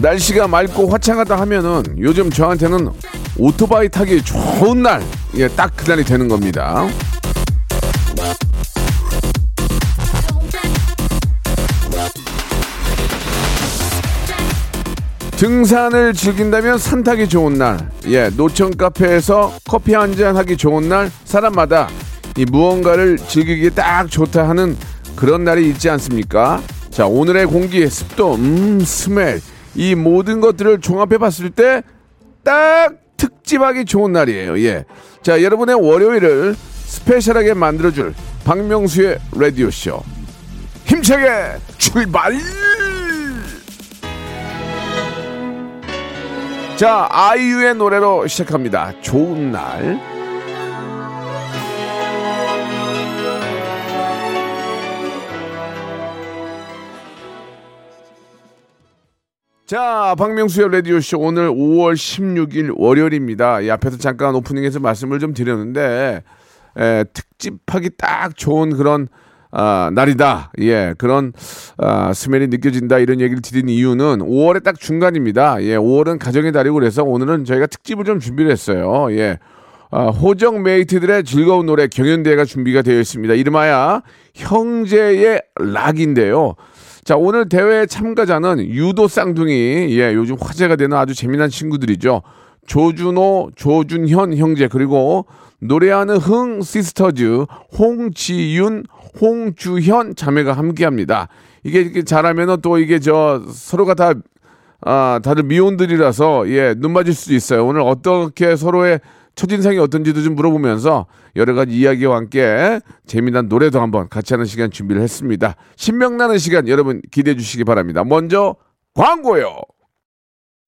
날씨가 맑고 화창하다 하면은 요즘 저한테는 오토바이 타기 좋은 날, 예, 딱 그날이 되는 겁니다. 등산을 즐긴다면 산 타기 좋은 날, 예, 노천 카페에서 커피 한 잔 하기 좋은 날, 사람마다 이 무언가를 즐기기 딱 좋다 하는 그런 날이 있지 않습니까? 자, 오늘의 공기, 습도, 음, 스멜, 이 모든 것들을 종합해 봤을 때 딱 특집하기 좋은 날이에요. 예. 자, 여러분의 월요일을 스페셜하게 만들어줄 박명수의 라디오쇼. 힘차게 출발! 자, 아이유의 노래로 시작합니다. 좋은 날. 자, 박명수의 라디오쇼 오늘 5월 16일 월요일입니다. 이 앞에서 잠깐 오프닝에서 말씀을 좀 드렸는데, 에, 특집하기 딱 좋은 그런, 아, 날이다. 예, 그런, 아, 스멜이 느껴진다. 이런 얘기를 드린 이유는 5월의 딱 중간입니다. 예, 5월은 가정의 달이고 그래서 오늘은 저희가 특집을 좀 준비를 했어요. 예. 아, 호정 메이트들의 즐거운 노래 경연대회가 준비가 되어 있습니다. 이름하여 형제의 락인데요. 자, 오늘 대회 참가자는 유도 쌍둥이, 예, 요즘 화제가 되는 아주 재미난 친구들이죠. 조준호, 조준현 형제, 그리고 노래하는 흥 시스터즈, 홍지윤, 홍주현 자매가 함께 합니다. 이게 이렇게 잘하면은 또 이게 저 서로가 다, 아, 다들 미혼들이라서, 예, 눈 맞을 수도 있어요. 오늘 어떻게 서로의 첫인상이 어떤지도 좀 물어보면서 여러 가지 이야기와 함께 재미난 노래도 한번 같이 하는 시간 준비를 했습니다. 신명나는 시간 여러분 기대해 주시기 바랍니다. 먼저 광고요.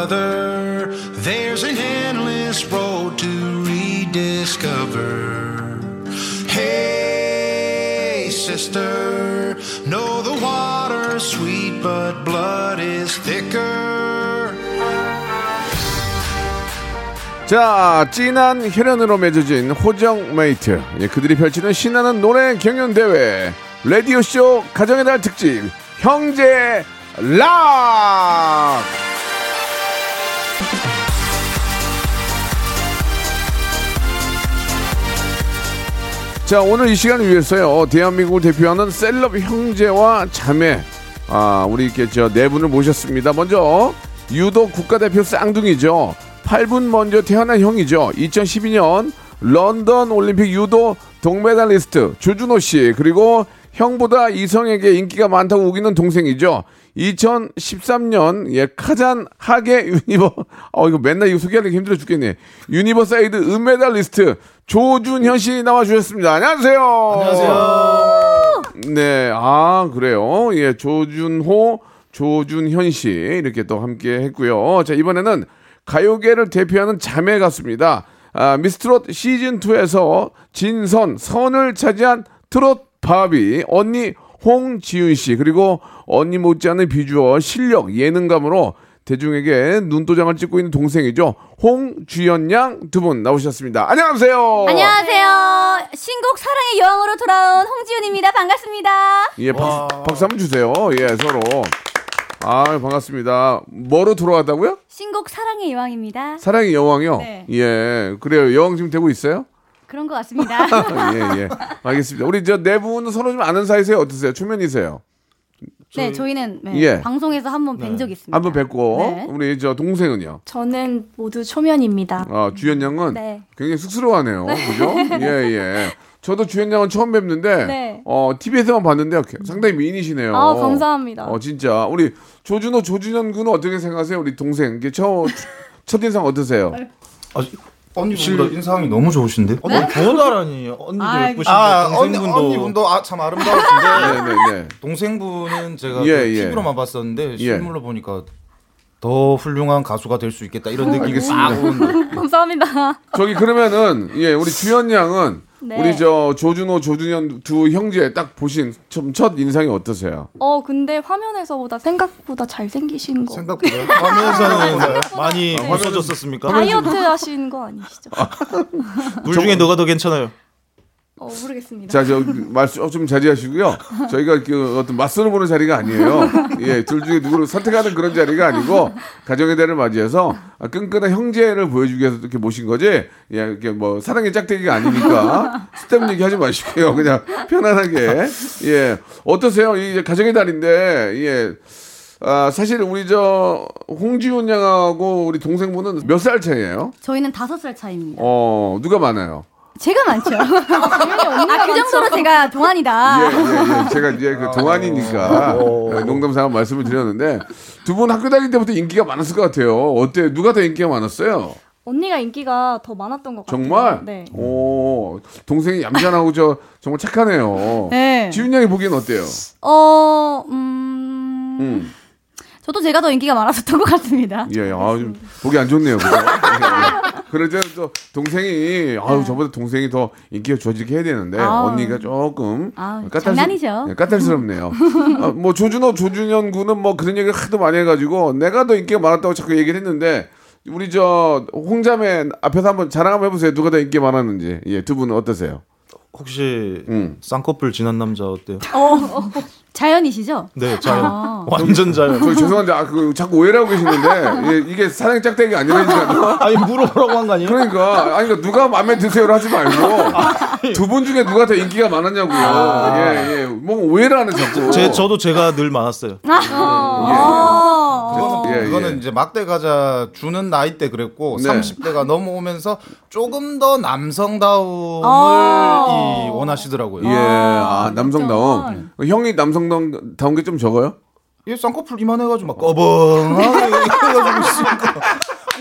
brother, there's an endless road to rediscover. Hey, sister, know the water's sweet, but blood is thicker. 자, 진한 혈연으로 맺어진 호정 메이트. 예, 그들이 펼치는 신나는 노래 경연 대회. 라디오쇼 가정의 달 특집. 형제 락! 자, 오늘 이 시간을 위해서요, 대한민국을 대표하는 셀럽 형제와 자매, 아, 우리 이렇게 저네 분을 모셨습니다. 먼저, 유도 국가대표 쌍둥이죠. 8분 먼저 태어난 형이죠. 2012년 런던 올림픽 유도 동메달리스트 조준호 씨, 그리고 형보다 이성에게 인기가 많다고 우기는 동생이죠. 2013년 예 카잔 하계 유니버 어 이거 맨날 이거 소개하기 힘들어 죽겠네. 유니버사이드 은메달리스트 조준현 씨 나와 주셨습니다. 안녕하세요. 안녕하세요. 네, 아 그래요. 예, 조준호, 조준현 씨 이렇게 또 함께 했고요. 자 이번에는 가요계를 대표하는 자매 가수입니다. 아, 미스트롯 시즌 2에서 진선 선을 차지한 트롯 바비 언니 홍지윤 씨 그리고 언니 못지않은 비주얼 실력 예능감으로 대중에게 눈도장을 찍고 있는 동생이죠. 홍주연 양 두 분 나오셨습니다. 안녕하세요. 안녕하세요. 신곡 사랑의 여왕으로 돌아온 홍지윤입니다. 반갑습니다. 예 박, 박수 한번 주세요. 예 서로. 아 반갑습니다. 뭐로 돌아왔다고요? 신곡 사랑의 여왕입니다. 사랑의 여왕이요? 네. 예 그래요. 여왕 지금 되고 있어요 그런 것 같습니다. 예, 예. 알겠습니다. 우리 저 네 분은 서로 좀 아는 사이세요? 어떠세요? 초면이세요? 네, 저희는 네, 예. 방송에서 한번 뵌 적이 있습니다. 한번 뵙고 네. 우리 저 동생은요. 저는 모두 초면입니다. 아, 주연 양은 네. 굉장히 쑥스러워하네요. 그죠? 예, 예. 저도 주연 양은 처음 뵙는데 네. 어, TV에서만 봤는데 상당히 미인이시네요. 아, 감사합니다. 어, 진짜. 우리 조준호 조준현 군은 어떻게 생각하세요? 우리 동생. 이게 첫 첫인상 어떠세요? 아, 언니보다 인상이 너무 좋으신데? 어, 너무 보다라니 언니도 아이고. 예쁘신데 아, 언니, 동생분도 언니분도 아, 참 아름다우신데 네, 네, 네. 동생분은 제가 예, 그 예. TV로만 봤었는데 예. 실물로 보니까 더 훌륭한 가수가 될 수 있겠다 이런 느낌이. 싹 오는데 감사합니다. 저기 그러면은 예, 우리 주연 양은 네. 우리 저 조준호 조준현 두 형제 딱 보신 좀첫 인상이 어떠세요? 어, 근데 화면에서보다 생각보다 잘생기신 거. 생각보다 화면에서는 많이 웃어졌었습니까? 다이어트 하신 거 아니시죠? 둘 중에 너가 더 괜찮아요. 어, 모르겠습니다. 자, 저 말씀 좀 자제하시고요. 저희가 그 어떤 맞선을 보는 자리가 아니에요. 예, 둘 중에 누구를 선택하는 그런 자리가 아니고 가정의 달을 맞이해서 끈끈한 형제를 보여주기 위해서 이렇게 모신 거지. 예, 이렇게 뭐 사랑의 짝대기가 아니니까 스텝 얘기 하지 마시고요. 그냥 편안하게. 예, 어떠세요? 이 가정의 달인데 예. 아, 사실 우리 저 홍지훈 양하고 우리 동생분은 몇 살 차이예요? 저희는 다섯 살 차이입니다. 어, 누가 많아요? 제가 많죠. 아, 그 정도로 제가 동안이다. 예, 예, 예. 제가 이제 그 동안이니까 예, 농담 삼아 말씀을 드렸는데 두 분 학교 다닐 때부터 인기가 많았을 것 같아요. 어때? 누가 더 인기가 많았어요? 언니가 인기가 더 많았던 것 같아요. 정말? 네. 오, 동생이 얌전하고 저 정말 착하네요. 네. 지훈 양이 보기엔 어때요? 어, 음, 음. 저도 제가 더 인기가 많았었던 것 같습니다. 예, 아, 좀 보기 안 좋네요. 때는 또 동생이 아유 저보다 동생이 더 인기가 좋아지게 해야 되는데 네. 아우. 언니가 조금 아우, 까탈스- 장난이죠. 예, 까탈스럽네요. 아, 뭐 조준호 조준현 군은 뭐 그런 얘기를 하도 많이 해가지고 내가 더 인기가 많았다고 자꾸 얘기를 했는데 우리 저 홍자매 앞에서 한번 자랑 한번 해보세요. 누가 더 인기가 많았는지. 예, 두 분은 어떠세요? 혹시 음. 쌍꺼풀 진한 남자 어때요? 자연이시죠? 네, 자연. 아. 완전 자연. 저 죄송한데 아, 그 자꾸 오해를 하고 계시는데 예, 이게 사랑 짝대기 아니라니까요. 아니 물어보라고 한 거 아니에요? 그러니까 아니 그러니까 누가 마음에 드세요를 하지 말고 두 분 중에 누가 더 인기가 많았냐고요. 예, 예. 뭐 오해를 하는 자꾸. 제 저도 제가 늘 많았어요. 아. 그거는, 예, 그거는 예. 이제 막대 과자 주는 나이 때 그랬고 네. 30대가 넘어오면서 조금 더 남성다움을 아. 이 원하시더라고요. 예, 아, 남성다움. 형이 남성다운 다운 게좀 적어요? 이 쌍꺼풀 이만해가지고 막 꺼벙하게 해가지고 있으니까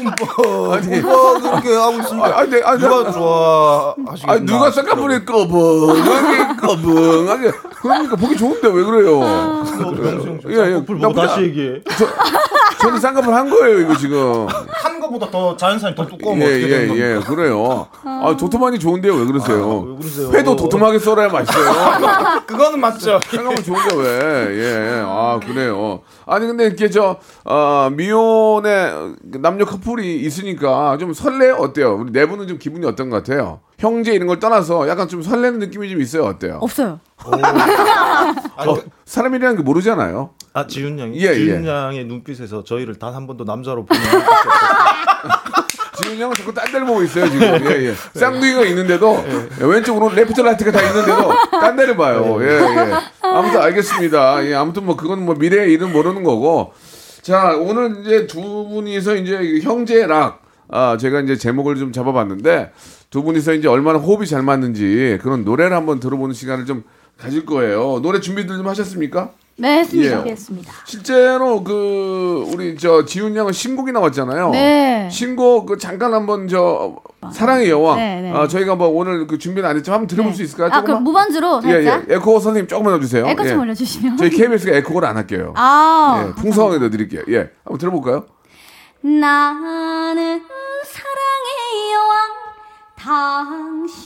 꿈뻑 아니. 꿈뻑 그렇게 하고 있으니까 아, 아니, 아니, 누가 좋아하시겠나 아, 누가 쌍꺼풀이 꺼벙하게 꺼벙하게 그러니까 보기 좋은데 왜 그래요? 예, 예. 쌍꺼풀 보고 나쁘지 다시 않- 얘기해. 저는 쌍꺼풀 한 거예요, 이거 지금. 한 거보다 더 자연산이 더 두꺼우면 예, 어떻게 되는? 예, 예, 그래요. 아, 도톰하니 좋은데요, 왜 그러세요? 왜 그러세요? 회도 도톰하게 썰어야 맛있어요. 그거는 맞죠. 생각하면 좋은데 왜? 예, 아 그래요. 아니 근데 이렇게 저 어, 미혼의 남녀 커플 이 있으니까 좀 설레 어때요? 우리 네 분은 좀 기분이 어떤 것 같아요? 형제 이런 걸 떠나서 약간 좀 설레는 느낌이 좀 있어요. 어때요? 없어요. 아니, 어, 사람이라는 게 모르잖아요. 아 지윤 양이 예, 지윤 예. 양의 눈빛에서 저희를 단 한 번도 남자로 보는. 지윤 양은 자꾸 딴 데를 보고 있어요 지금. 예, 예. 쌍둥이가 있는데도 예, 왼쪽으로 left right가 다 있는데도 딴 데를 봐요. 예, 예. 아무튼 알겠습니다. 예, 아무튼 뭐 그건 뭐 미래의 일은 모르는 거고. 자, 오늘 이제 두 분이서 이제 형제락 아, 제가 이제 제목을 좀 잡아봤는데 두 분이서 이제 얼마나 호흡이 잘 맞는지 그런 노래를 한번 들어보는 시간을 좀 가질 거예요. 노래 준비들 좀 하셨습니까? 네, 했습니다. 예. 알겠습니다. 실제로 그 우리 저 지훈 양은 신곡이 나왔잖아요. 네. 신곡 그 잠깐 한번 저 사랑의 여왕. 네, 네. 아, 저희가 뭐 오늘 그 준비는 안 했지만 한번 들어볼 수 있을까요? 아, 그럼 무반주로 예, 살짝 예. 에코 선생님 조금만 넣어주세요. 에코 좀 예. 올려주시면. 저희 KBS가 에코를 안 할게요. 아, 예, 풍성하게 넣어드릴게요. 예, 한번 들어볼까요? 나는 사랑의 여왕 당신만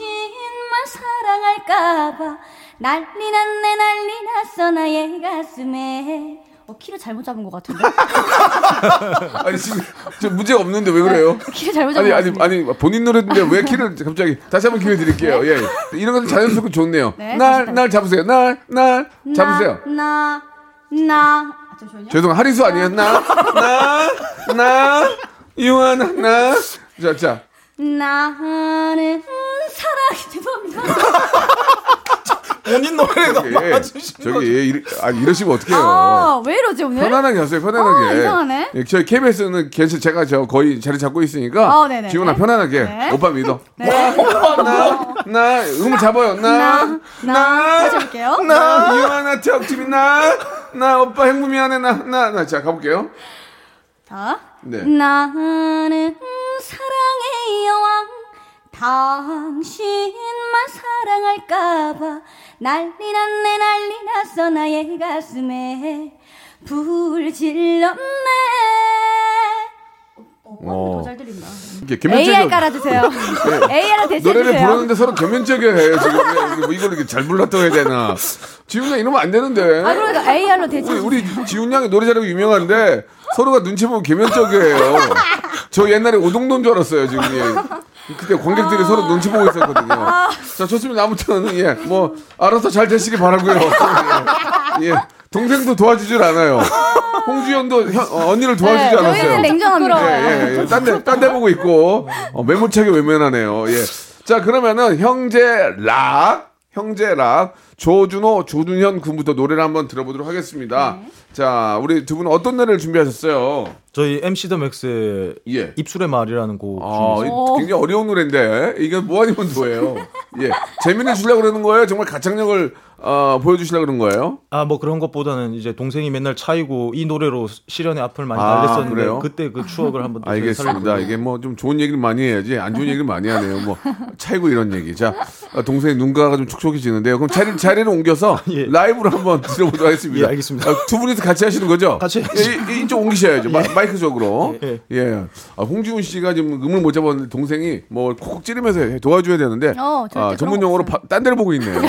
사랑할까봐 난리 났네 난리 났어 나의 가슴에 어 키를 잘못 잡은 것 같은데 아니 지금 저 문제가 없는데 왜 그래요? 키를 잘못 잡은 아니 것 아니 아니 본인 노래인데 왜 키를 갑자기 다시 한번 기회 드릴게요. 예, 이런 것도 자연스럽고 좋네요. 네, 날 다시 날 잡으세요. 날 날 잡으세요. 나 나 아, 잠시만요 죄송 하리수 아니에요? 나, 나, 나, 유한아, 나. 자, 자. 나는 사랑 죄송합니다 본인 노래가 저기, 맞으신 거죠. 저기 이리, 아 이러시면 어떡해요? 아, 왜 이러지 오늘? 편안하게 하세요, 편안하게. 아, 이상하네. 예, 저희 KBS는 계속 제가 저 거의 자리 잡고 있으니까 어, 네네. 지훈아 편안하게 네. 오빠 믿어. 네. 나, 나 음을 잡아요. 나, 나, 나. 다시 해볼게요. 나, 유한아 태엽TV 나, 나 오빠 행복 미안해 나, 나, 나. 자 가볼게요. 자, 네. 나는 여왕 당신만 사랑할까봐 난리 났네 난리 났어 나의 가슴에. 불 질렀네 어. 더잘 들린다. 이렇게 AR 개면적이 깔아주세요. AR로 대신해주세요. 노래를 부르는데 서로 개면적이야 해요 지금. 왜, 뭐 이걸 이렇게 잘 불렀다고 해야 되나. 지훈 양 이러면 안 되는데. 아 그러니까 AR로 우리, 대신해주세요. 우리 지훈 양이 노래 잘하고 유명한데 서로가 눈치 보면 개면적이에요. 저 옛날에 오동도인 줄 알았어요 지금 예. 그때 관객들이 서로 눈치 보고 있었거든요. 자 좋습니다. 아무튼 예 뭐 알아서 잘 되시기 바라고요. 예. 예. 동생도 도와주질 않아요 홍주연도 현- 어, 언니를 도와주지 네, 않았어요 저희는 냉정합니다 예, 예, 예. 딴 데, 딴데 보고 있고, 어, 매몰차게 외면하네요. 예. 자, 그러면은, 형제 락, 형제 락, 조준호, 조준현 군부터 노래를 한번 들어보도록 하겠습니다. 네. 자, 우리 두 분은 어떤 노래를 준비하셨어요? 저희 MC 더 맥스의 예. 입술의 말이라는 곡 아, 이- 굉장히 어려운 노래인데, 이게 뭐 아니면 도예요. 예. 재미를 주려고 그러는 거예요? 정말 가창력을, 어, 보여주시려고 그러는 거예요? 아 뭐 그런 것보다는 이제 동생이 맨날 차이고 이 노래로 시련의 앞을 많이 아, 달랬었는데 그래요? 그때 그 추억을 한번 또 알겠습니다. 이게 뭐 좀 좋은 얘기를 많이 해야지 안 좋은 얘기를 많이 하네요. 뭐 차이고 이런 얘기. 자 아, 동생의 눈가가 좀 촉촉해지는데요. 그럼 자리 자리를 옮겨서 예. 라이브로 한번 들어보도록 하겠습니다. 예, 알겠습니다. 아, 두 분이서 같이 하시는 거죠? 같이 예. 이- 이쪽 옮기셔야죠. 마, 이크 쪽으로. 예. 예. 아, 홍지훈 씨가 지금 음을 못 잡았는데 동생이 뭐 콕콕 찌르면서 해- 도와줘야 되는데 어, 아, 그런 전문 거 용어로. 바- 딴 데를 보고 있네요.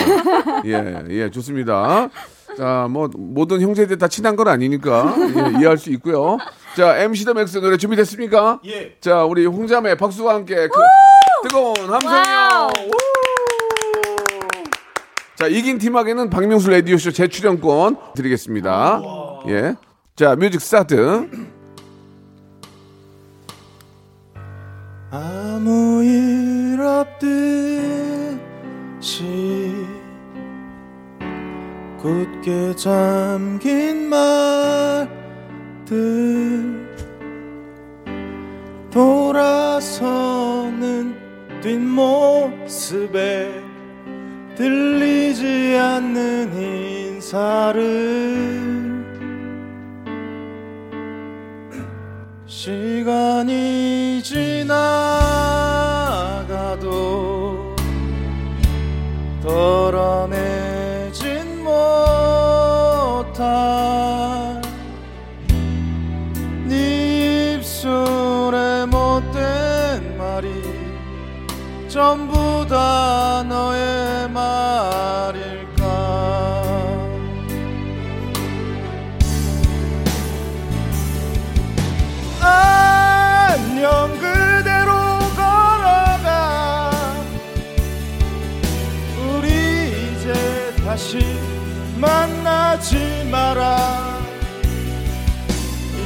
예, 예, 좋습니다. 자, 뭐 모든 형제들 다 친한 건 아니니까 예, 이해할 수 있고요. 자, MC 더 맥스 노래 준비됐습니까? 예. 자, 우리 홍자매 박수와 함께 그 뜨거운 함성이요. 자, 이긴 팀에게는 박명수 라디오쇼 재출연권 드리겠습니다. 예. 자, music start. 아무 일 없듯이 굳게 잠긴 말들. 돌아서는 뒷모습에 들리지 않는 인사를. 시간이 지나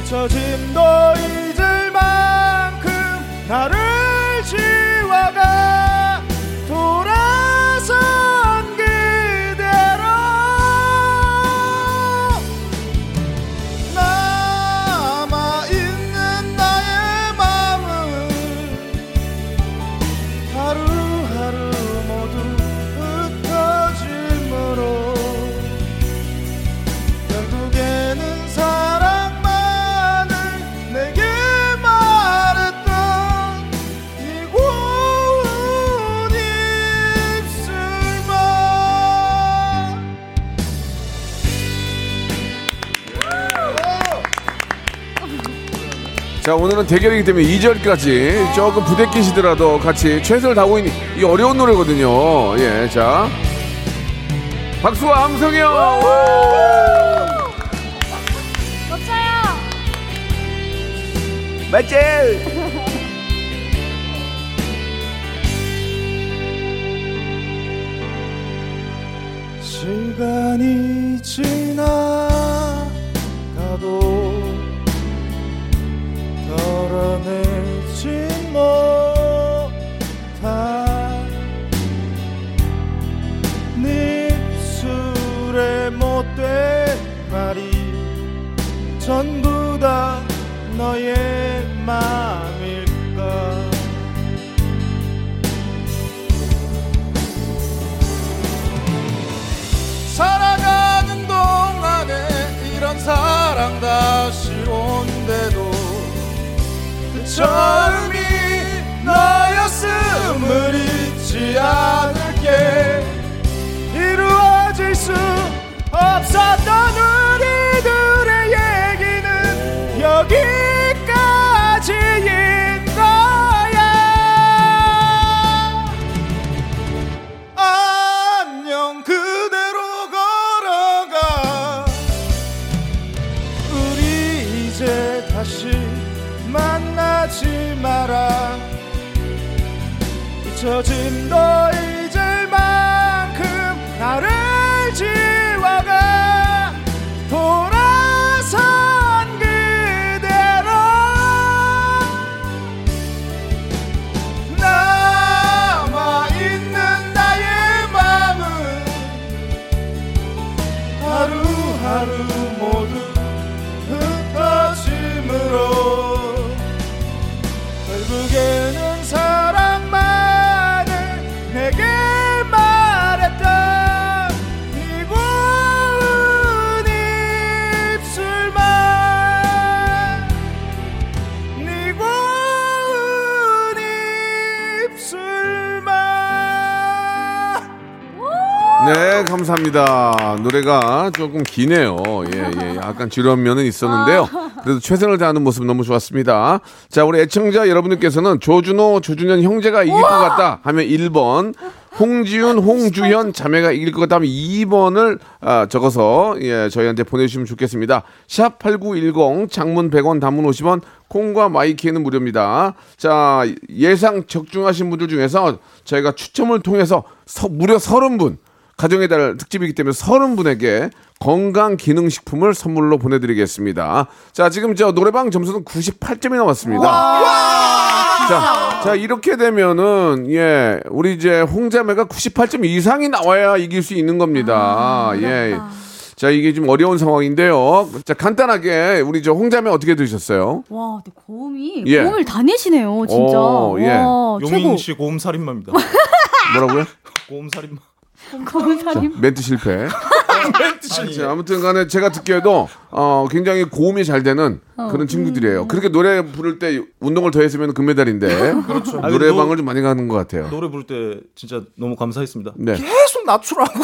잊혀짐 자, 오늘은 대결이기 때문에 2절까지 조금 부대끼시더라도 같이 최선을 다하고 있는 이 어려운 노래거든요. 예, 자. 박수와 함성이요! 멋져요 맞지? 시간이 지나가도 못한 입술에 못된 말이 전부 다 너의 맘일까? 살아가는 동안에 이런 사랑 다시 온대도 그 처음 잊지 않을게. 이루어질 수 없었던 우리 감사합니다. 노래가 조금 기네요. 예, 예. 약간 지루한 면은 있었는데요. 그래도 최선을 다하는 모습 너무 좋았습니다. 자, 우리 애청자 여러분들께서는 조준호, 조준현 형제가 이길 것 같다 하면 1번, 홍지윤, 홍주현 자매가 이길 것 같다 하면 2번을 아, 적어서 예, 저희한테 보내주시면 좋겠습니다. 샵 8910 장문 100원 단문 50원 콩과 마이키에는 무료입니다. 자, 예상 적중하신 분들 중에서 저희가 추첨을 통해서 서- 무려 30분 가정의 달 특집이기 때문에 30분에게 건강 기능 식품을 선물로 보내드리겠습니다. 자, 지금 저 노래방 점수는 98점이 나왔습니다. 자, 자, 이렇게 되면은, 예, 우리 이제 홍자매가 98점 이상이 나와야 이길 수 있는 겁니다. 예. 자, 이게 좀 어려운 상황인데요. 자, 간단하게 우리 저 홍자매 어떻게 들으셨어요? 와, 근데 고음이 예. 고음을 다 내시네요, 진짜. 오, 예. 와, 최고. 용인 씨 고음 살인마입니다. 뭐라고요? 고음 살인마. 살림. 멘트 실패. 자, 아무튼 간에 제가 듣기에도 어, 굉장히 고음이 잘 되는 그런 친구들이에요. 그렇게 노래 부를 때 운동을 더 했으면 금메달인데. 그렇죠. 아, 노래방을 좀 많이 가는 것 같아요. 노래 부를 때 진짜 너무 감사했습니다. 네. 계속 낮추라고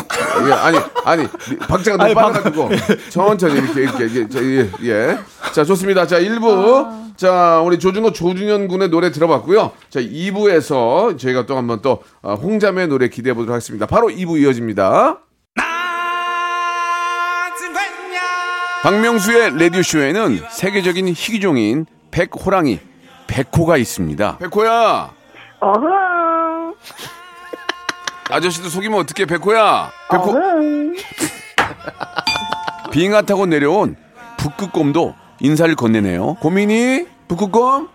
예, 아니, 아니, 박자가 너무 빨라가지고 천천히 이렇게, 이렇게, 이게, 저, 예, 예. 자, 좋습니다. 자, 1부. 자, 우리 조준호, 조준현 군의 노래 들어봤고요. 자, 2부에서 저희가 또 한번 또 어, 홍자매 노래 기대해 보도록 하겠습니다. 바로 2부 이어집니다. 박명수의 라디오쇼에는 세계적인 희귀종인 백호랑이, 백호가 있습니다. 백호야! 아저씨도 속이면 어떡해, 백호야! 백호! 빙하 타고 내려온 북극곰도 인사를 건네네요. 고민이? 북극곰?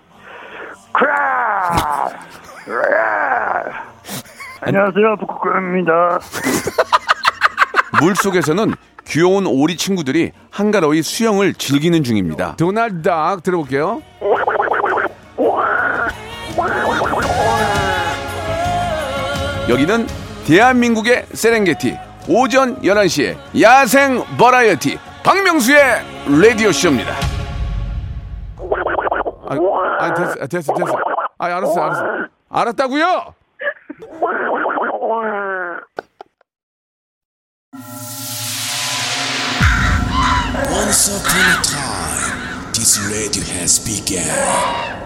안녕하세요, 북극곰입니다. 물 속에서는 귀여운 오리 친구들이 한가로이 수영을 즐기는 중입니다. 도날드 닥 들어볼게요. 여기는 대한민국의 세렝게티 오전 11시에 야생 버라이어티 박명수의 라디오 쇼입니다. 아, 아 됐어, 아, 됐어, 됐어. 아, 알았어, 알았어. 알았다고요? Once upon a time, this radio has begun.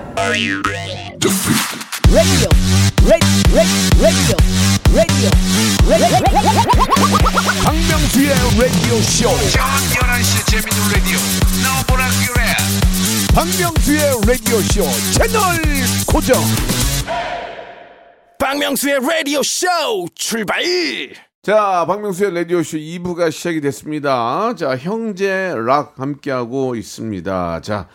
Radio, radio, radio, radio, 박명수의 라디오 쇼. 저녁 11시 재밌는 라디오. 너보라 그래. 박명수의 라디오 쇼 채널 고정. 박명수의 라디오 쇼 출발. 자, 박명수의 라디오쇼 2부가 시작이 됐습니다. 자, 형제 락 함께하고 있습니다. 자,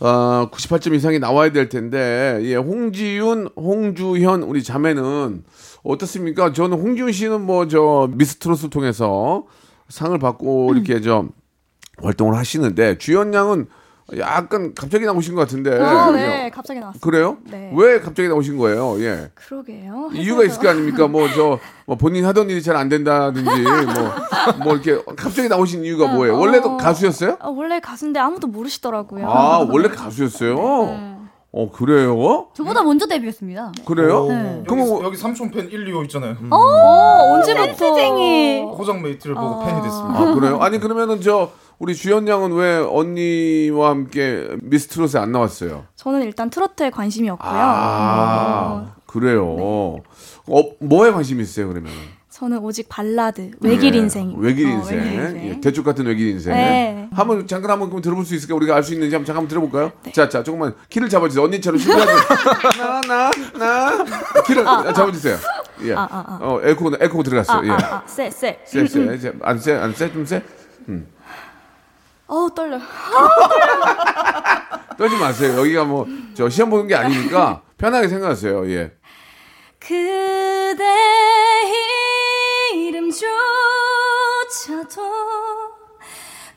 어, 98점 이상이 나와야 될 텐데, 예, 홍지윤, 홍주현, 우리 자매는 어떻습니까? 저는 홍지윤 씨는 뭐, 저, 미스트롯을 통해서 상을 받고 이렇게 좀 활동을 하시는데, 주현 양은 약간 갑자기 나오신 것 같은데. 어, 예. 네, 갑자기 나왔어요. 그래요? 네. 왜 갑자기 나오신 거예요? 예. 그러게요. 이유가 있을 거 아닙니까? 뭐, 저, 뭐 본인 하던 일이 잘 안 된다든지, 뭐, 뭐 이렇게 갑자기 나오신 이유가 뭐예요? 원래도 어. 가수였어요? 아, 원래 가수인데 아무도 모르시더라고요. 아, 원래 가수였어요? 어, 그래요? 저보다 먼저 데뷔했습니다. 그래요? 네. 그럼 여기, 뭐- 여기 삼촌 팬 1, 2호 있잖아요. 어, 언제부터? 땡이. 고정 메이트를 보고 팬이 됐습니다. 아, 그래요? 아니, 그러면은 저, 우리 주현 양은 왜 언니와 함께 미스트롯에 안 나왔어요? 저는 일단 트로트에 관심이 없고요. 아, 그래요. 어, 뭐에 관심 있어요, 그러면? 저는 오직 발라드, 외길 인생. 외길 어, 인생. 외길 인생. 예, 대쪽 같은 외길 인생. 네. 한번 잠깐 한번 그럼 들어볼 수 있을까? 우리가 알 수 있는지 한번 잠깐 한번 들어볼까요? 자, 자, 조금만 키를 잡아주세요. 언니처럼 신기하게 나, 나, 나 키를 잡아주세요. 예. 아, 아, 아. 어, 에코 에코 들어갔어요. 아, 예. 아, 아, 쎄, 쎄. 쎄, 쎄. 이제 안 쎄, 안 쎄, 좀 쎄. 어우, 떨려. 떨지 마세요. 여기가 뭐 저 시험 보는 게 아니니까 편하게 생각하세요. 예. 그대 이름조차도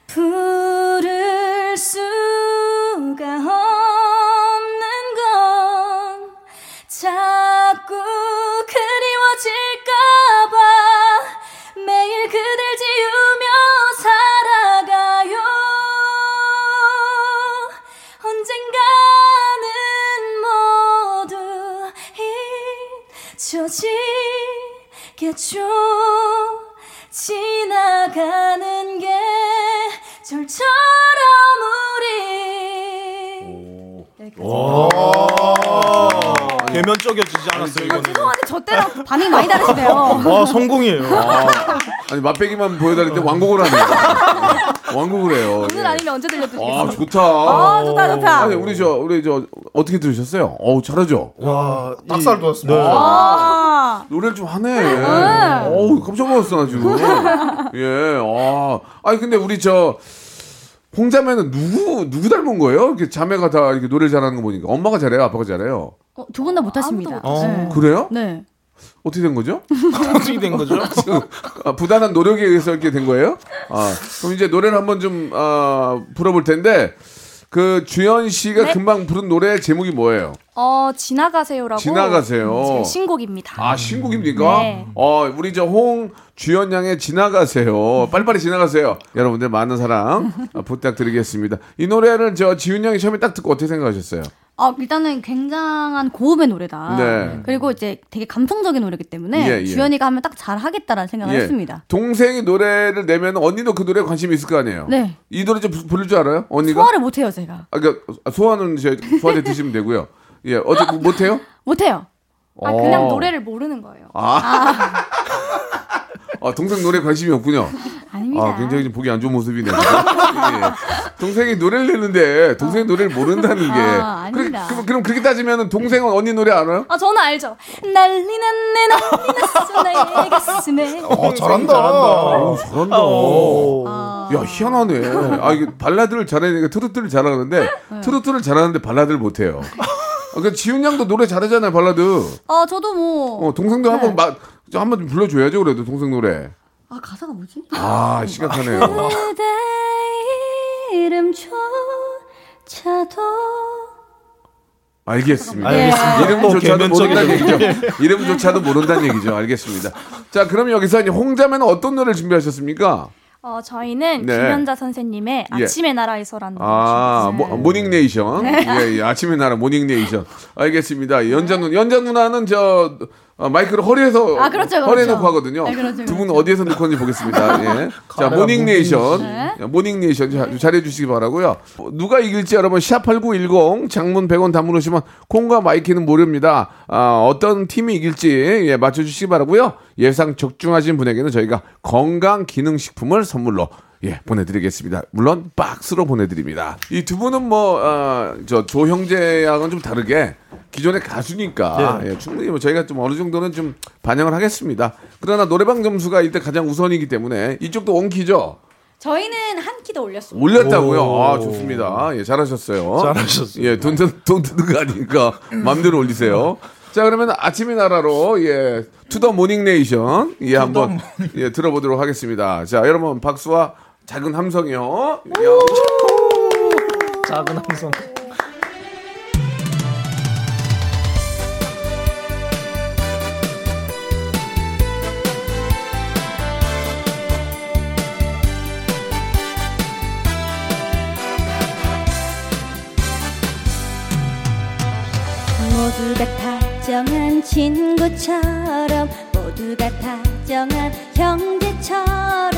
부를 수가 없 잊혀지겠죠 지나가는 계절처럼 우리 개면적여지지 않았어요 이거는. 죄송한데 저 때랑 반응이 많이 다르시네요. 와 성공이에요. 아 니 맛배기만 보여달랬는데 왕곡을 하네요. 왕곡을 해요. 오늘 예. 아니면 언제 아 들려드리겠습니다 좋다. 아, 좋다, 좋다. 아니 우리 저 우리 저 어떻게 들으셨어요? 어우 잘하죠. 와, 닭살 돋았습니다. 아, 노래를 좀 하네. 어우 깜짝 놀랐어 나 지금. 예. 아 아니 근데 우리 저 홍자매는 누구 누구 닮은 거예요? 이렇게 자매가 다 이렇게 노래 잘하는 거 보니까 엄마가 잘해요, 아빠가 잘해요. 어, 두분 다 못하십니다. 아무도 네. 그래요? 네. 어떻게 된 거죠? 어떻게 된 거죠? 아, 부단한 노력에 의해서 이렇게 된 거예요? 아, 그럼 이제 노래를 한번 좀 아, 불어볼 텐데 그 주현 씨가 네. 금방 부른 노래 제목이 뭐예요? 어 지나가세요라고 지나가세요. 제 신곡입니다 아 신곡입니까? 네. 어 우리 저 홍 주현 양의 지나가세요. 빨리빨리 지나가세요. 여러분들 많은 사랑 아, 부탁드리겠습니다. 이 노래를 저 지훈 양이 처음에 딱 듣고 어떻게 생각하셨어요? 아, 일단은 굉장한 고음의 노래다. 네. 그리고 이제 되게 감성적인 노래기 때문에 예, 예. 주연이가 하면 딱 잘하겠다라는 생각을 예. 했습니다. 동생이 노래를 내면 언니도 그 노래에 관심이 있을 거 아니에요? 네. 이 노래 좀 부- 부를 줄 알아요? 언니가? 소화를 못해요, 제가. 아, 그러니까 소화는 제 소화제 드시면 되고요. 예, 어떻게 못해요? 못해요. 아 그냥 어. 노래를 모르는 거예요 아, 동생 노래 관심이 없군요. 아닙니다. 아, 굉장히 좀 보기 안 좋은 모습이네요. 예. 동생이 노래를 내는데 동생이 노래를 모른다는 게. 아, 그래, 아닙니다. 그럼, 그럼 그렇게 따지면 동생은 언니 노래 알아요? 아 저는 알죠 난리 났네 난리 났어 나의 가슴에 어, 잘한다. 오, 잘한다. 오. 야, 희한하네. 아, 이게 발라드를 잘하니까 트로트를 잘하는데 트로트를 잘하는데 발라드를 못해요. 아, 그 지훈 양도 노래 잘하잖아요, 발라드. 아, 저도 뭐. 어, 동생도 한번 막, 좀 한번 좀 불러줘야죠, 그래도 동생 노래. 아, 가사가 뭐지? 아, 심각하네요. 그대 이름조차도 알겠습니다. 알겠습니다. 이름조차도. 모른다는 얘기죠. 이름조차도 모른다는 얘기죠. 알겠습니다. 자, 그럼 여기서 홍자매는 어떤 노래를 준비하셨습니까? 어 저희는 네. 김연자 선생님의 예. 아침의 나라에서라는 노래 아, 모, morning nation. 예, 예, 아침의 나라 morning nation. 알겠습니다. 연자 누 연자 누나는 저 어, 마이크를 허리에서 아, 그렇죠, 그렇죠. 허리에 놓고 하거든요. 네, 그렇죠, 두 분은 그렇죠. 어디에서 놓고 하는지 보겠습니다. 예. 자, morning nation. 네. morning nation 자, 잘해 주시기 바라고요. 어, 누가 이길지 여러분 샵8910 장문 100원 담으시면 콩과 마이케이는 무료입니다. 아, 어떤 팀이 이길지 예, 맞춰 주시기 바라고요. 예상 적중하신 분에게는 저희가 건강 기능 식품을 선물로 예, 보내드리겠습니다. 물론 박스로 보내드립니다. 이 두 분은 뭐, 어, 저 조형제 양은 좀 다르게 기존의 가수니까 네. 예, 충분히 뭐 저희가 좀 어느 정도는 좀 반영을 하겠습니다. 그러나 노래방 점수가 일단 가장 우선이기 때문에 이쪽도 원키죠. 저희는 한키더 올렸습니다 올렸다고요. 오. 아 좋습니다. 예, 잘하셨어요. 잘하셨어요. 예, 돈, 드- 돈 드는 거 아니니까 마음대로 올리세요. 자 그러면 아침의 나라로 예 투더 모닝 네이션 예 한번 예 들어보도록 하겠습니다. 자 여러분 박수와 작은 함성이요. 야. 작은 함성. 모두가 다정한 친구처럼 모두가 다정한 형제처럼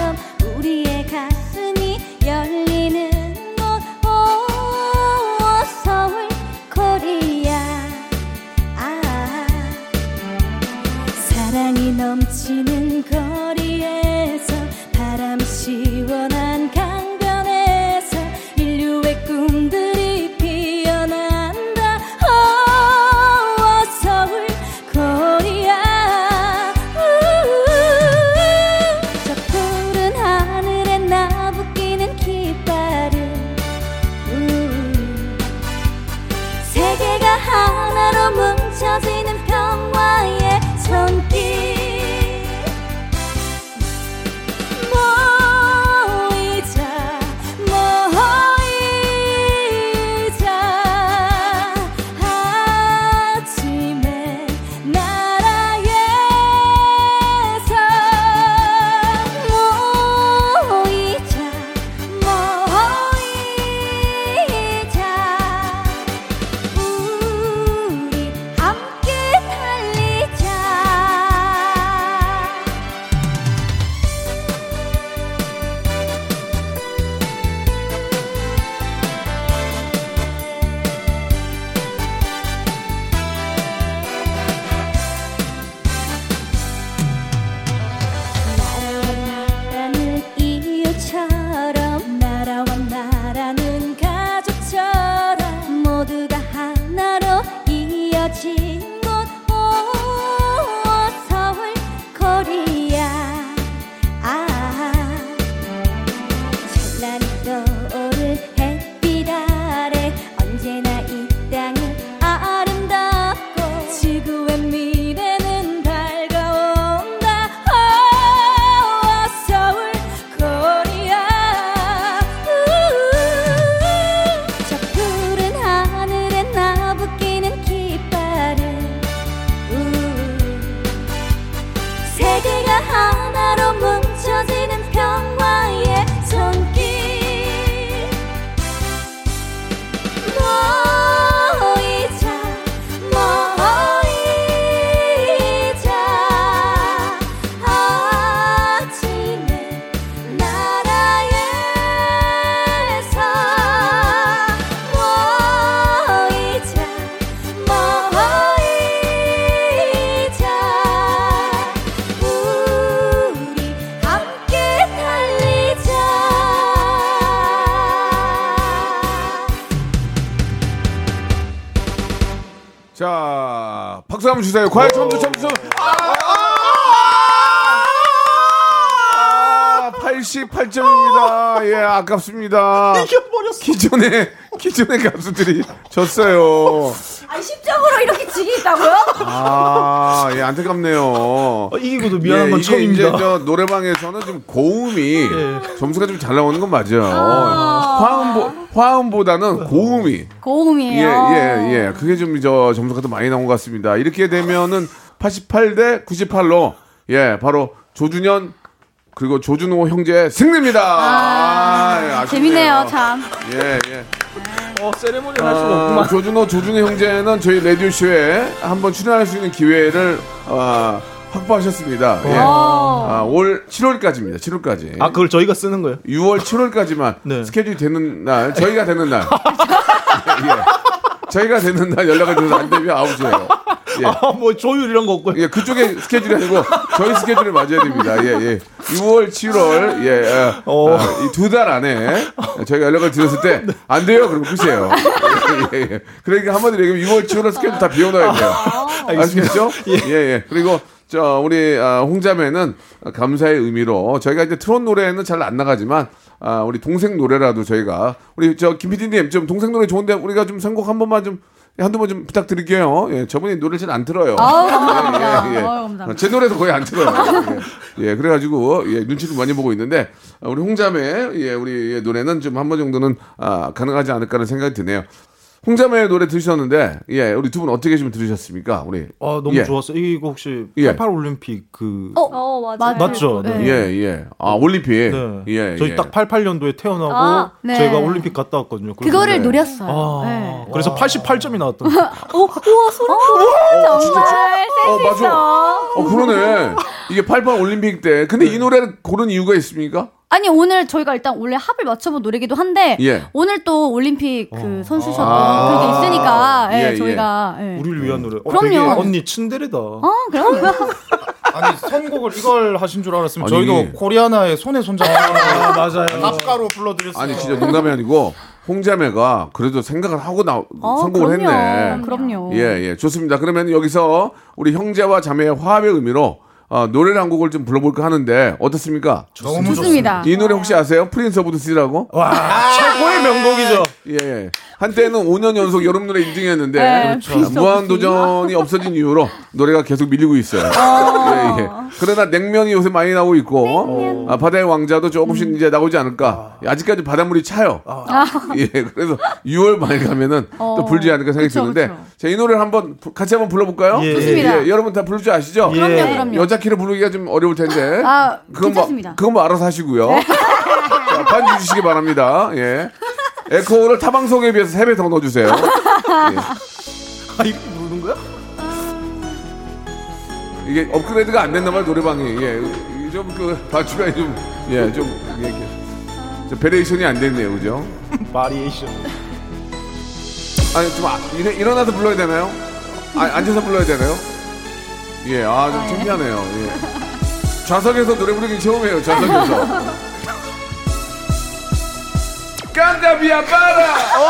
박수 한번 주세요. 과연 점수, 점수. 아, 아, 88점입니다. 예, 아깝습니다. 이겨버렸어. 기존의, 기존의 가수들이 졌어요. 아니 십적으로 이렇게 지기 있다고요? 아, 예, 안타깝네요. 어, 이기고도 미안한 예, 건 이게 처음입니다. 이제 저 노래방에서는 좀 고음이 점수가 좀 잘 나오는 건 맞아요. 화음보, 화음보다는 고음이. 고음이에요. 예, 예, 예. 그게 좀 저 점수가 더 많이 나온 것 같습니다. 이렇게 되면은 88대 98로 예, 바로 조준현 그리고 조준호 형제 승리입니다. 아, 예, 아쉽네요. 재밌네요, 참. 예, 예. 어, 세레모니 할 수가 어, 없구만. 조준호, 조준호 형제는 저희 라디오 쇼에 한번 출연할 수 있는 기회를 어, 확보하셨습니다. 예. 아, 올 7월까지입니다. 7월까지. 아, 그걸 저희가 쓰는 거예요? 6월 7월까지만 네. 스케줄이 되는 날, 저희가 되는 날. 예, 예. 저희가 되는 날 연락을 주셔서 안 되면 아웃이에요. 예. 아, 뭐 조율 이런 거 없고요. 예, 그쪽에 스케줄이 아니고 저희 스케줄을 맞아야 됩니다. 예, 예. 6월, 7월, 예, 예. 어. 이두달 안에 저희가 연락을 드렸을 때 안 돼요. 그럼 끝이에요. 예, 예. 그러니까 한마디로 얘기하면 6월, 7월 스케줄 다 비워놔야 돼요. 아시겠죠? 예, 예. 그리고 저 우리 아, 홍자매는 감사의 의미로 저희가 이제 트롯 노래는 잘 안 나가지만 아, 우리 동생 노래라도 저희가 우리 저 김PD님 좀 동생 노래 좋은데 우리가 좀 선곡 한 번만 좀 한두 번 좀 부탁드릴게요. 예, 저분이 노래를 잘안 틀어요. 아우, 감사합니다. 예, 예, 예. 감사합니다. 제 노래도 거의 안 틀어요. 예, 예, 그래가지고 예, 눈치를 많이 보고 있는데 아, 우리 홍자매 예, 우리 노래는 좀 한 번 정도는 아, 가능하지 않을까라는 생각이 드네요. 홍자매 노래 들으셨는데 예, 우리 두 분 어떻게 좀 들으셨습니까? 우리 아 너무 예. 좋았어요. 이거 혹시 예. 88 올림픽 그 어, 맞아요. 맞죠? 네. 예, 예. 아, 올림픽. 네. 예, 저희 예. 딱 88년도에 태어나고 아, 네. 제가 올림픽 갔다 왔거든요. 그래서- 그거를 네. 노렸어요. 아, 네. 그래서 88점이 나왔던. 오, 우와, 소름 돋아. 정말 어, 맞아. 센스있어. 어, 그러네. 이게 88 올림픽 때. 근데 이 노래를 고른 이유가 있습니까? 아니 오늘 저희가 일단 원래 합을 맞춰본 노래기도 한데 예. 오늘 또 올림픽 그 선수셨던 아. 그게 있으니까 예, 예, 예. 저희가 예. 우리를 위한 노래. 어, 그럼요. 되게 언니 츤데레다. 어 그럼 아니 선곡을 이걸 하신 줄 알았으면 아니. 저희도 코리아나의 손에 손잡고 아, 맞아요. 합가로 불러드렸어요. 아니, 진짜 농담이 아니고 홍자매가 그래도 생각을 하고 나, 어, 성공을 그럼요. 했네. 그럼요. 예, 예. 좋습니다. 그러면 여기서 우리 형제와 자매의 화합의 의미로 어, 노래를 한 곡을 좀 불러볼까 하는데 어떻습니까? 너무 좋습니다. 이 노래 혹시 아세요? Prince of the Sea라고? 와 최고의 명곡이죠. 예, 예. 한때는 5년 연속 여름 노래 1등이었는데 네, 그렇죠. Prince of 무한 도전이 없어진 이후로 노래가 계속 밀리고 있어요. 예, 예. 그러나 냉면이 요새 많이 나오고 있고 아, 바다의 왕자도 조금씩 이제 나오지 않을까. 아직까지 바닷물이 차요. 예, 그래서 6월 말 가면은 또 불지 않을까 생각이 그쵸, 드는데. 자, 이 노래를 한번 부- 같이 한번 불러볼까요? 예. 좋습니다. 예, 여러분 다 부를 줄 아시죠? 예. 그럼요, 그럼요. 여자 키를 부르기가 좀 어려울 텐데. 아, 그건 괜찮습니다. 뭐, 그건 뭐 알아서 하시고요. 자, 반주 주시기 바랍니다. 예. 에코를 타방송에 비해서 3배 더 넣어주세요. 아 이거 부르는 거야? 이게 업그레이드가 안 됐나 봐요, 노래방이. 예. 좀 그, 반주가 좀, 예, 좀, 예, 이렇게. 좀 variation이 안 됐네요, 그죠? variation. 아니, 좀, 아, 일, 일어나서 불러야 되나요? 아, 앉아서 불러야 되나요? 예, 아, 좀 창피하네요. 예. 좌석에서 노래 부르기 처음이에요, 좌석에서. 깐다비아 빠라! 어?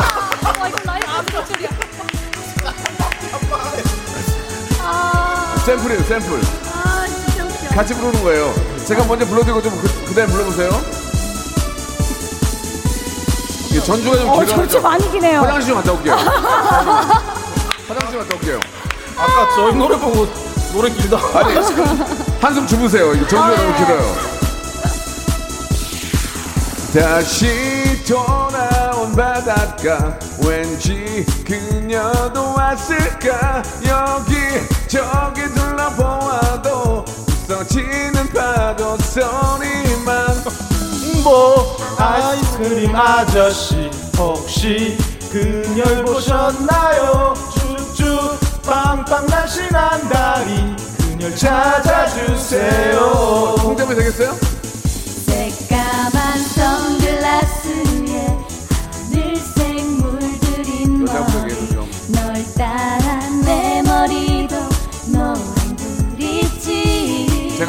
샘플이에요, 샘플. 같이 부르는 거예요. 제가 먼저 불러드리고 좀 그, 그 다음에 불러보세요. 예, 전주가 좀 어, 길어가지고. 전주 많이 기네요. 화장실 좀 갔다 올게요. 화장실 갔다 올게요. 아까 저희 노래 보고 노래 길다. 아니, 한숨 주무세요. 이거 전주가 너무 길어요. 다시 돌아온 바닷가 왠지 그녀도 왔을까 여기 저기 둘러보아도 부서지는 파도 소리만 뭐 아이스크림 아저씨 혹시 그녀를 보셨나요? 쭉쭉 빵빵 날씬한 다리 그녀를 찾아주세요. 홍점이 되겠어요?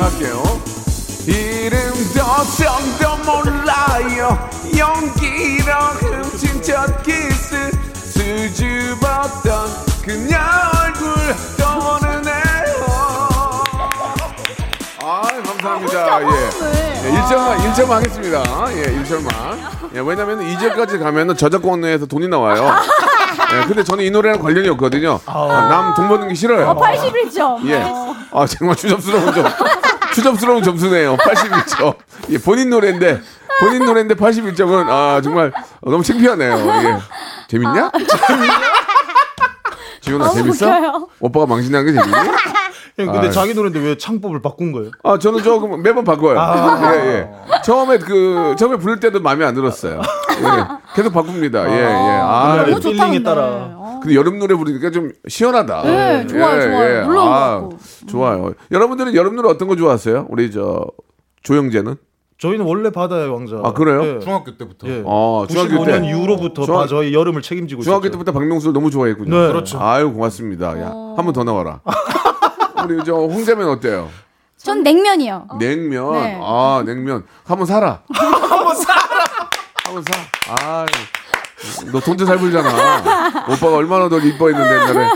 할게요. 이름도 성도 몰라요. 용기로 훔친 첫 키스 수줍었던 그녀 얼굴 떠오르네요. 아 감사합니다. 예. 예, 1점만, 1점 하겠습니다. 예, 1점만. 예, 왜냐면 2절까지 가면은 저작권에서 돈이 나와요. 예, 근데 저는 이 노래랑 관련이 없거든요. 아, 남 돈 버는 게 싫어요. 81점. 예. 아, 정말 추접스러운 점. 추접스러운 점수네요. 81점. 예, 본인 노래인데, 본인 노래인데 81점은, 아, 정말 너무 창피하네요. 예. 재밌냐? 지훈아, 너무 재밌어? 웃겨요. 오빠가 망신한 게 재밌니? 형, 근데 아유. 자기 노래인데 왜 창법을 바꾼 거예요? 아, 저는 조금 매번 바꿔요. 예, 예. 처음에 그, 처음에 부를 때도 마음에 안 들었어요. 예. 계속 바꿉니다. 예, 예. 아, 너무 너무 좋다 필링에 근데. 따라. 어. 근데 여름 노래 부르니까 좀 시원하다. 네, 좋아요, 좋아요. 물러온 것 같고. 좋아요. 여러분들은 여름 노래 어떤 거 좋아하세요? 우리 저 조영재는? 저희는 원래 바다의 왕자. 아, 그래요? 예. 중학교 때부터. 예. 어, 중학교 95년 때. 이후로부터 중학- 저희 여름을 책임지고 중학교 있었죠. 때부터 박명수를 너무 좋아했군요. 네. 그렇죠. 아유 고맙습니다. 야, 한번 더 나와라. 우리 저 홍자면 어때요? 전 냉면이요. 냉면. 네. 아 냉면. 한번 사라. 한번 사라. 한번 사. 아유. 너 돈도 잘 벌잖아. 오빠가 얼마나 널 이뻐했는데 옛날에.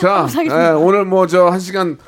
자, 예, 오늘 뭐 저 한 시간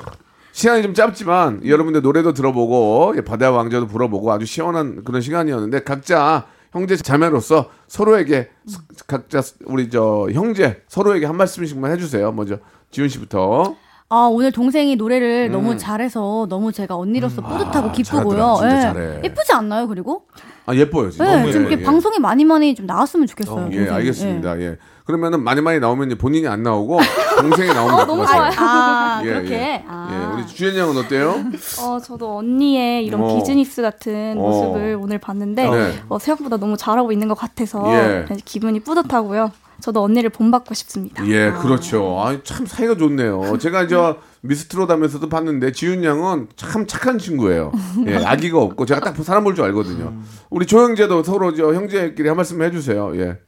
시간이 좀 짧지만 여러분들 노래도 들어보고 예, 바다의 왕자도 불어보고 아주 시원한 그런 시간이었는데 각자 형제 자매로서 서로에게 스- 각자 스- 우리 저 형제 서로에게 한 말씀씩만 해주세요. 먼저 지훈 씨부터. 아 오늘 동생이 노래를 음. 너무 잘해서 너무 제가 언니로서 뿌듯하고 아, 기쁘고요. 잘하더라, 예. 예쁘지 않나요? 그리고 아 예뻐요. 진짜. 네, 너무 좀 예, 이렇게 예. 방송에 많이 많이 좀 나왔으면 좋겠어요. 예, 동생이. 알겠습니다. 예. 그러면은 많이 많이 나오면 본인이 안 나오고 동생이 나오면 될것 너무. 좋아요. 아, 예, 그렇게. 예. 아. 예, 우리 주연 양은 어때요? 어, 저도 언니의 이런 어. 비즈니스 같은 어. 모습을 오늘 봤는데 네. 어, 생각보다 너무 잘하고 있는 것 같아서 예. 기분이 뿌듯하고요. 저도 언니를 본받고 싶습니다. 예, 그렇죠. 아, 참 사이가 좋네요. 제가 이제 미스트롯 하면서도 봤는데 지훈 양은 참 착한 친구예요. 예, 아기가 없고 제가 딱 사람 볼 줄 알거든요. 우리 조형제도 서로 저 형제끼리 한 말씀 해주세요. 예.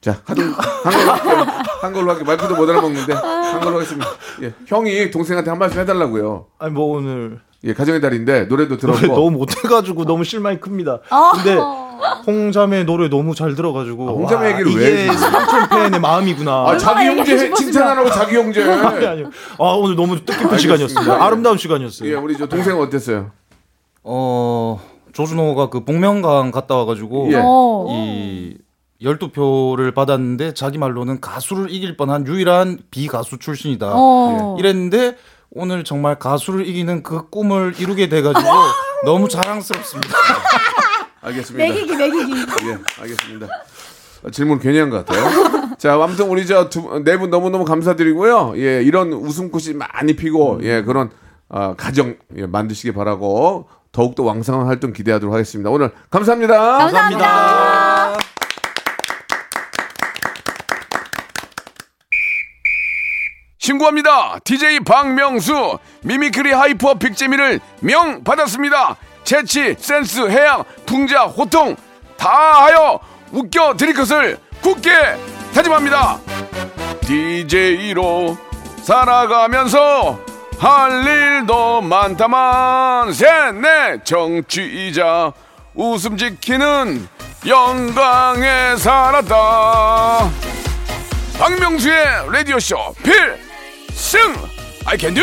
자, 하던 한 걸로 할게요. 한 걸로 할게요. 말투도 못 알아먹는데 한 걸로 하겠습니다. 예, 형이 동생한테 한 말씀 해달라고요. 아니 뭐 오늘 예, 가정의 달인데 노래도 노래 들었고. 너무 못해가지고 너무 실망이 큽니다. 근데 홍자매 노래 너무 잘 들어가지고 아, 홍자매 와, 얘기를 왜 이게 해? 삼촌 팬의 마음이구나. 아, 자기 형제 해- 칭찬하라고 자기 형제. 아니 아니요. 아 오늘 너무 뜻깊은. 시간이었습니다. 예. 아름다운 시간이었어요. 예, 우리 저 동생은 어땠어요? 어 조준호가 그 복면가왕 갔다 와가지고 예. 어. 이 열두 표를 받았는데 자기 말로는 가수를 이길 뻔한 유일한 비가수 출신이다. 어. 이랬는데 오늘 정말 가수를 이기는 그 꿈을 이루게 돼가지고 너무 자랑스럽습니다. 알겠습니다. 매기기 매기기. 예, 알겠습니다. 아, 질문 괜히 한 것 같아요. 자, 아무튼 우리 저네 분 너무 너무 감사드리고요. 예, 이런 웃음꽃이 많이 피고, 예, 그런, 아, 가정, 예, 만드시기 바라고, 더욱더 왕성한 활동 기대하도록 하겠습니다. 오늘 감사합니다. 감사합니다. 신고합니다. DJ 박명수 미미크리 하이퍼 빅재미를 명 받았습니다. 재치, 센스, 해양, 풍자, 호통 다 하여 웃겨 드릴 것을 굳게 다짐합니다. DJ로 살아가면서 할 일도 많다만 셋넷 정취이자 웃음 지키는 영광에 살았다. 박명수의 라디오쇼 필승 I can do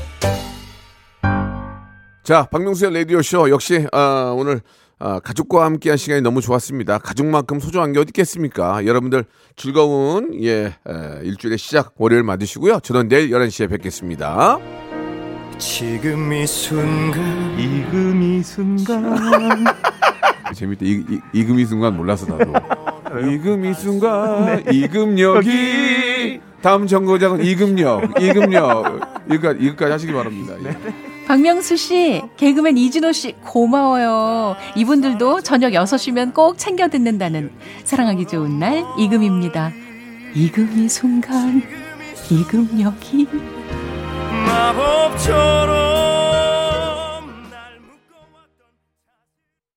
자, 박명수의 라디오쇼 역시 아, 오늘 아, 가족과 함께한 시간이 너무 좋았습니다. 가족만큼 소중한 게 어디 있겠습니까? 여러분들 즐거운 예 에, 일주일의 시작 월요일 맞으시고요. 저는 내일 11시에 뵙겠습니다. 지금 이 순간 지금 이 순간 재밌다. 이, 이, 이금 이 순간 몰라서 나도. 이금 이 순간 이금역이 다음 정거장은 이금역 이금역 이거까지, 이거까지 하시기 바랍니다. 예. 박명수 씨, 개그맨 이진호 씨 고마워요. 이분들도 저녁 6시면 꼭 챙겨 듣는다는 사랑하기 좋은 날 이금입니다. 이금이 순간 이금역이 마법처럼